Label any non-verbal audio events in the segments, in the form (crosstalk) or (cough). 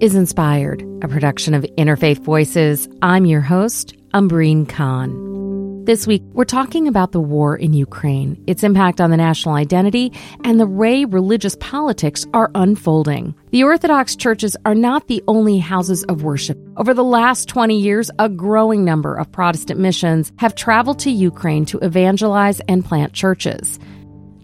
Is Inspired, a production of Interfaith Voices. I'm your host, Umbreen Khan. This week, we're talking about the war in Ukraine, its impact on the national identity, and the way religious politics are unfolding. The Orthodox churches are not the only houses of worship. Over the last 20 years, a growing number of Protestant missions have traveled to Ukraine to evangelize and plant churches.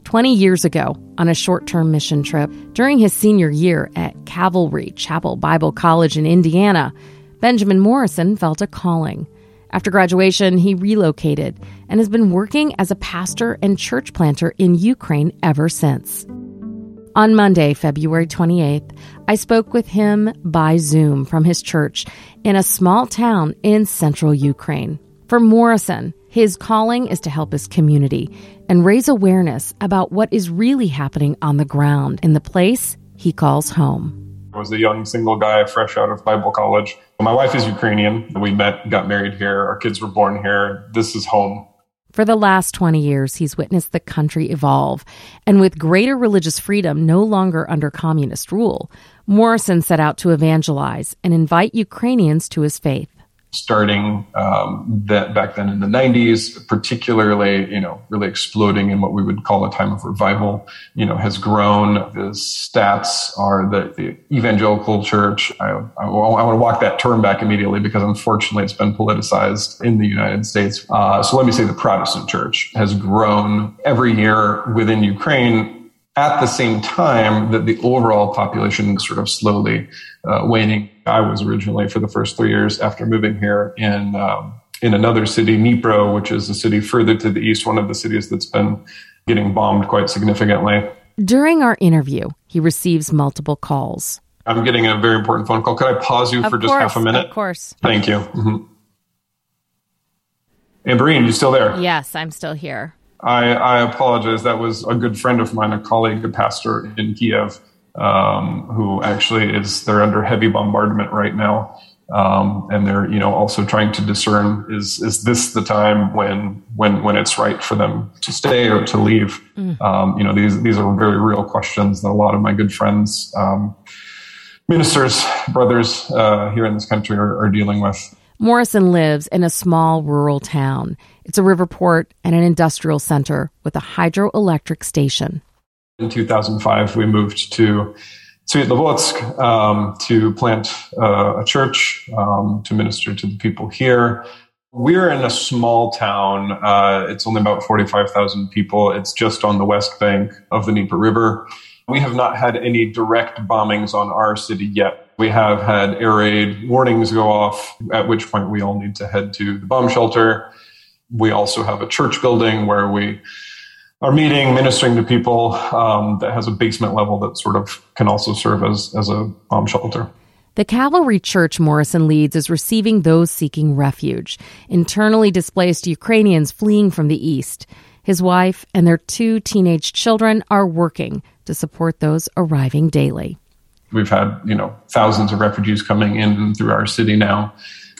20 years ago, on a short term mission trip, during his senior year at Calvary Chapel Bible College in Indiana, Benjamin Morrison felt a calling. After graduation, he relocated and has been working as a pastor and church planter in Ukraine ever since. On Monday, February 28th, I spoke with him by Zoom from his church in a small town in central Ukraine. For Morrison, his calling is to help his community and raise awareness about what is really happening on the ground in the place he calls home. I was a young single guy fresh out of Bible college. My wife is Ukrainian. We met, got married here. Our kids were born here. This is home. For the last 20 years, he's witnessed the country evolve. And with greater religious freedom no longer under communist rule, Morrison set out to evangelize and invite Ukrainians to his faith starting um, that back then in the 90s, particularly, you know, really exploding in what we would call a time of revival, you know, has grown. The stats are that the evangelical church, I, I, I want to walk that term back immediately because unfortunately it's been politicized in the United States. Uh, so let me say the Protestant church has grown every year within Ukraine at the same time that the overall population is sort of slowly uh, waning. I was originally for the first three years after moving here in um, in another city, Dnipro, which is a city further to the east, one of the cities that's been getting bombed quite significantly. During our interview, he receives multiple calls. I'm getting a very important phone call. Could I pause you of for course, just half a minute? Of course. Thank you. Mm-hmm. Umbreen, you still there? Yes, I'm still here. I, I, apologize. That was a good friend of mine, a colleague, a pastor in Kiev, um, who actually is they're under heavy bombardment right now, um, and they're you know also trying to discern is is this the time when when when it's right for them to stay or to leave? Mm. Um, you know these these are very real questions that a lot of my good friends, um, ministers, brothers uh, here in this country are, are dealing with. Morrison lives in a small rural town. It's a river port and an industrial center with a hydroelectric station. In 2005, we moved to Svetlovodsk um, to plant uh, a church um, to minister to the people here. We're in a small town. Uh, it's only about 45,000 people. It's just on the west bank of the Dnieper River. We have not had any direct bombings on our city yet. We have had air raid warnings go off, at which point we all need to head to the bomb shelter. We also have a church building where we are meeting, ministering to people um, that has a basement level that sort of can also serve as, as a bomb shelter. The Calvary Church Morrison leads is receiving those seeking refuge, internally displaced Ukrainians fleeing from the east. His wife and their two teenage children are working to support those arriving daily. We've had, you know, thousands of refugees coming in through our city now.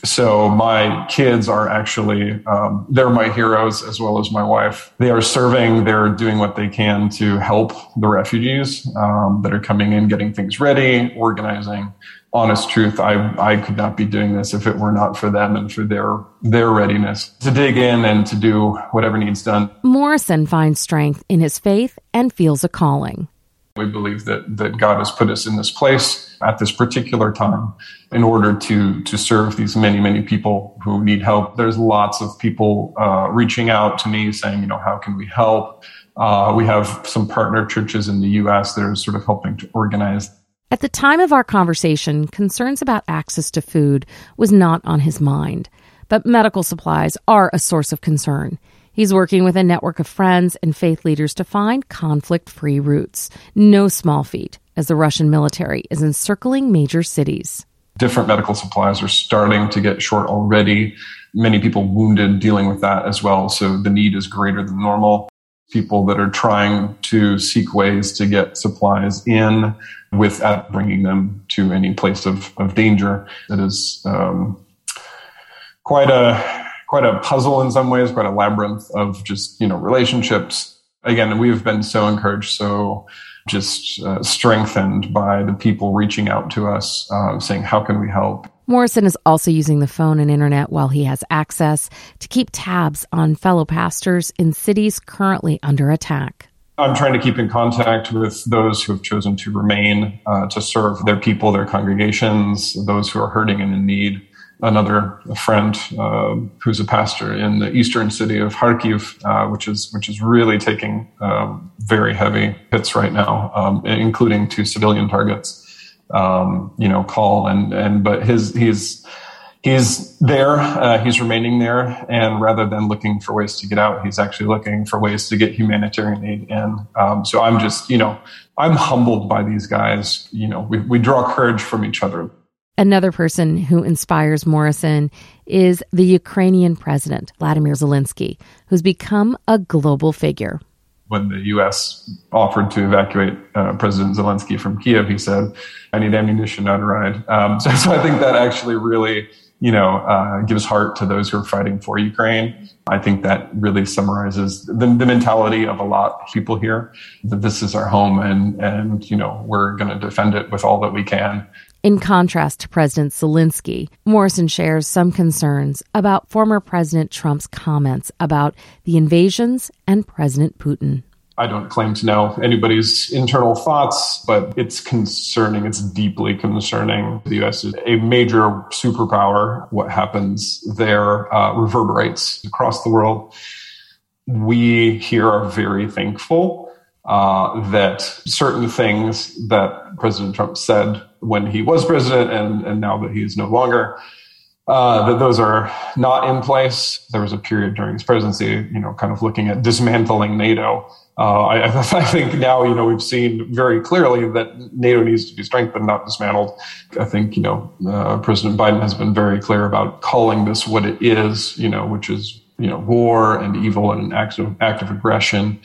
So my kids are actually, um, they're my heroes as well as my wife. They are serving, they're doing what they can to help the refugees um, that are coming in, getting things ready, organizing. Honest truth, I, I could not be doing this if it were not for them and for their, their readiness to dig in and to do whatever needs done. Morrison finds strength in his faith and feels a calling. We believe that, that God has put us in this place at this particular time in order to, to serve these many, many people who need help. There's lots of people uh, reaching out to me saying, you know, how can we help? Uh, we have some partner churches in the U.S. that are sort of helping to organize. At the time of our conversation, concerns about access to food was not on his mind, but medical supplies are a source of concern. He's working with a network of friends and faith leaders to find conflict free routes. No small feat, as the Russian military is encircling major cities. Different medical supplies are starting to get short already. Many people wounded dealing with that as well. So the need is greater than normal. People that are trying to seek ways to get supplies in without bringing them to any place of, of danger. It is um, quite a quite a puzzle in some ways, quite a labyrinth of just, you know, relationships. Again, we've been so encouraged, so just uh, strengthened by the people reaching out to us, uh, saying, How can we help? Morrison is also using the phone and internet while he has access to keep tabs on fellow pastors in cities currently under attack. I'm trying to keep in contact with those who have chosen to remain uh, to serve their people, their congregations, those who are hurting and in need another friend uh, who's a pastor in the eastern city of Kharkiv, uh, which is which is really taking um, very heavy hits right now, um, including two civilian targets. Um, you know, call and and but his he's he's there, uh, he's remaining there, and rather than looking for ways to get out, he's actually looking for ways to get humanitarian aid in. Um, so I'm just you know I'm humbled by these guys. You know, we we draw courage from each other. Another person who inspires Morrison is the Ukrainian president, Vladimir Zelensky, who's become a global figure. When the U.S. offered to evacuate uh, President Zelensky from Kiev, he said, I need ammunition, not a ride. Um, (laughs) so, so I think that actually really you know, uh, gives heart to those who are fighting for Ukraine. I think that really summarizes the, the, mentality of a lot of people here that this is our home and, and, you know, we're going to defend it with all that we can. In contrast to President Zelensky, Morrison shares some concerns about former President Trump's comments about the invasions and President Putin. I don't claim to know anybody's internal thoughts, but it's concerning. It's deeply concerning. The U.S. is a major superpower. What happens there uh, reverberates across the world. We here are very thankful uh, that certain things that President Trump said when he was president and, and now that he is no longer, uh, that those are not in place. There was a period during his presidency, you know, kind of looking at dismantling NATO. Uh, I, (laughs) I, think now, you know, we've seen very clearly that NATO needs to be strengthened, not dismantled. I think, you know, uh, President Biden has been very clear about calling this what it is, you know, which is, you know, war and evil and an act of, act of aggression.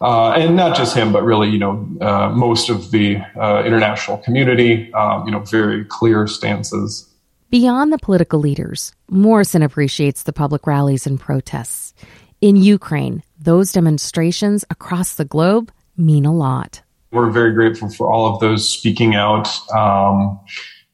Uh, and not just him, but really, you know, uh, most of the uh, international community, um, you know, very clear stances. Beyond the political leaders, Morrison appreciates the public rallies and protests. In Ukraine, those demonstrations across the globe mean a lot. We're very grateful for all of those speaking out. Um,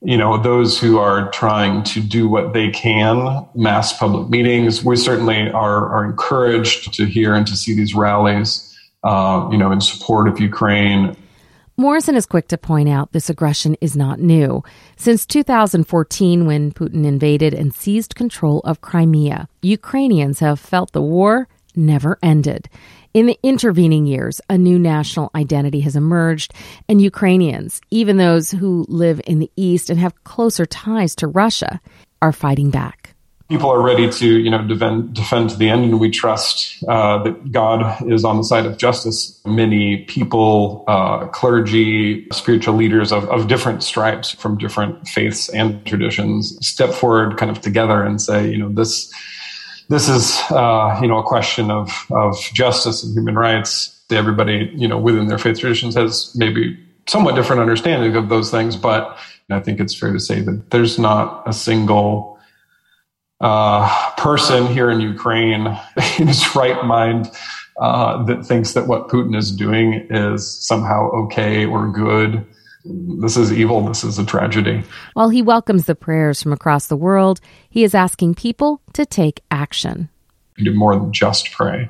you know, those who are trying to do what they can, mass public meetings. We certainly are, are encouraged to hear and to see these rallies uh, you know, in support of Ukraine. Morrison is quick to point out this aggression is not new. Since 2014, when Putin invaded and seized control of Crimea, Ukrainians have felt the war never ended. In the intervening years, a new national identity has emerged, and Ukrainians, even those who live in the East and have closer ties to Russia, are fighting back people are ready to you know defend defend to the end and we trust uh, that god is on the side of justice many people uh, clergy spiritual leaders of, of different stripes from different faiths and traditions step forward kind of together and say you know this this is uh, you know a question of of justice and human rights everybody you know within their faith traditions has maybe somewhat different understanding of those things but i think it's fair to say that there's not a single uh, person here in Ukraine (laughs) in his right mind uh, that thinks that what Putin is doing is somehow okay or good. This is evil. This is a tragedy. While he welcomes the prayers from across the world, he is asking people to take action. Do more than just pray.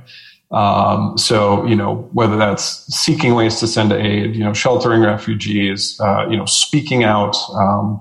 Um, so, you know, whether that's seeking ways to send aid, you know, sheltering refugees, uh, you know, speaking out, um,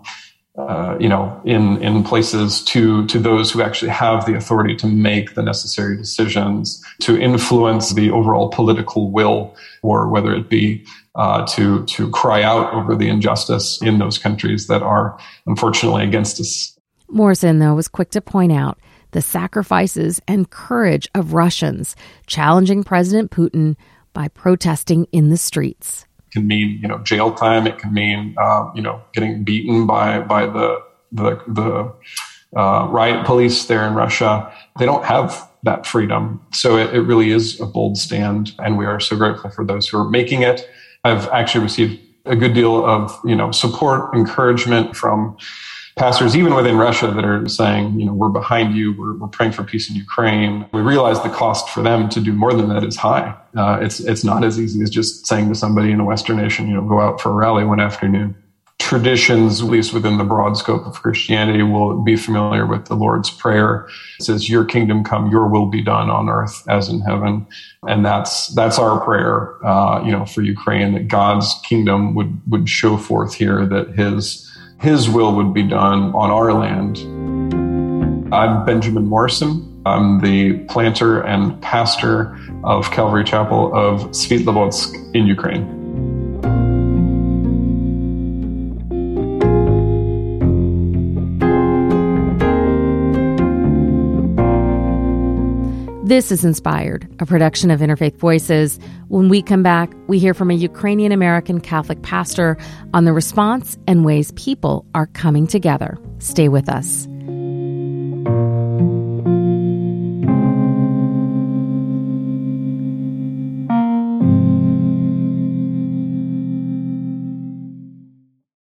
uh, you know, in in places to to those who actually have the authority to make the necessary decisions to influence the overall political will, or whether it be uh, to to cry out over the injustice in those countries that are unfortunately against us. Morrison, though, was quick to point out the sacrifices and courage of Russians challenging President Putin by protesting in the streets can mean you know jail time. It can mean uh, you know getting beaten by by the the the uh, riot police there in Russia. They don't have that freedom, so it, it really is a bold stand, and we are so grateful for those who are making it. I've actually received a good deal of you know support, encouragement from pastors, even within Russia, that are saying, you know, we're behind you, we're, we're praying for peace in Ukraine. We realize the cost for them to do more than that is high. Uh, it's it's not as easy as just saying to somebody in a Western nation, you know, go out for a rally one afternoon traditions, at least within the broad scope of Christianity, will be familiar with the Lord's Prayer. It says, Your kingdom come, your will be done on earth as in heaven. And that's that's our prayer, uh, you know, for Ukraine, that God's kingdom would would show forth here, that his his will would be done on our land. I'm Benjamin Morrison. I'm the planter and pastor of Calvary Chapel of Svitlovodsk in Ukraine. This is Inspired, a production of Interfaith Voices. When we come back, we hear from a Ukrainian American Catholic pastor on the response and ways people are coming together. Stay with us.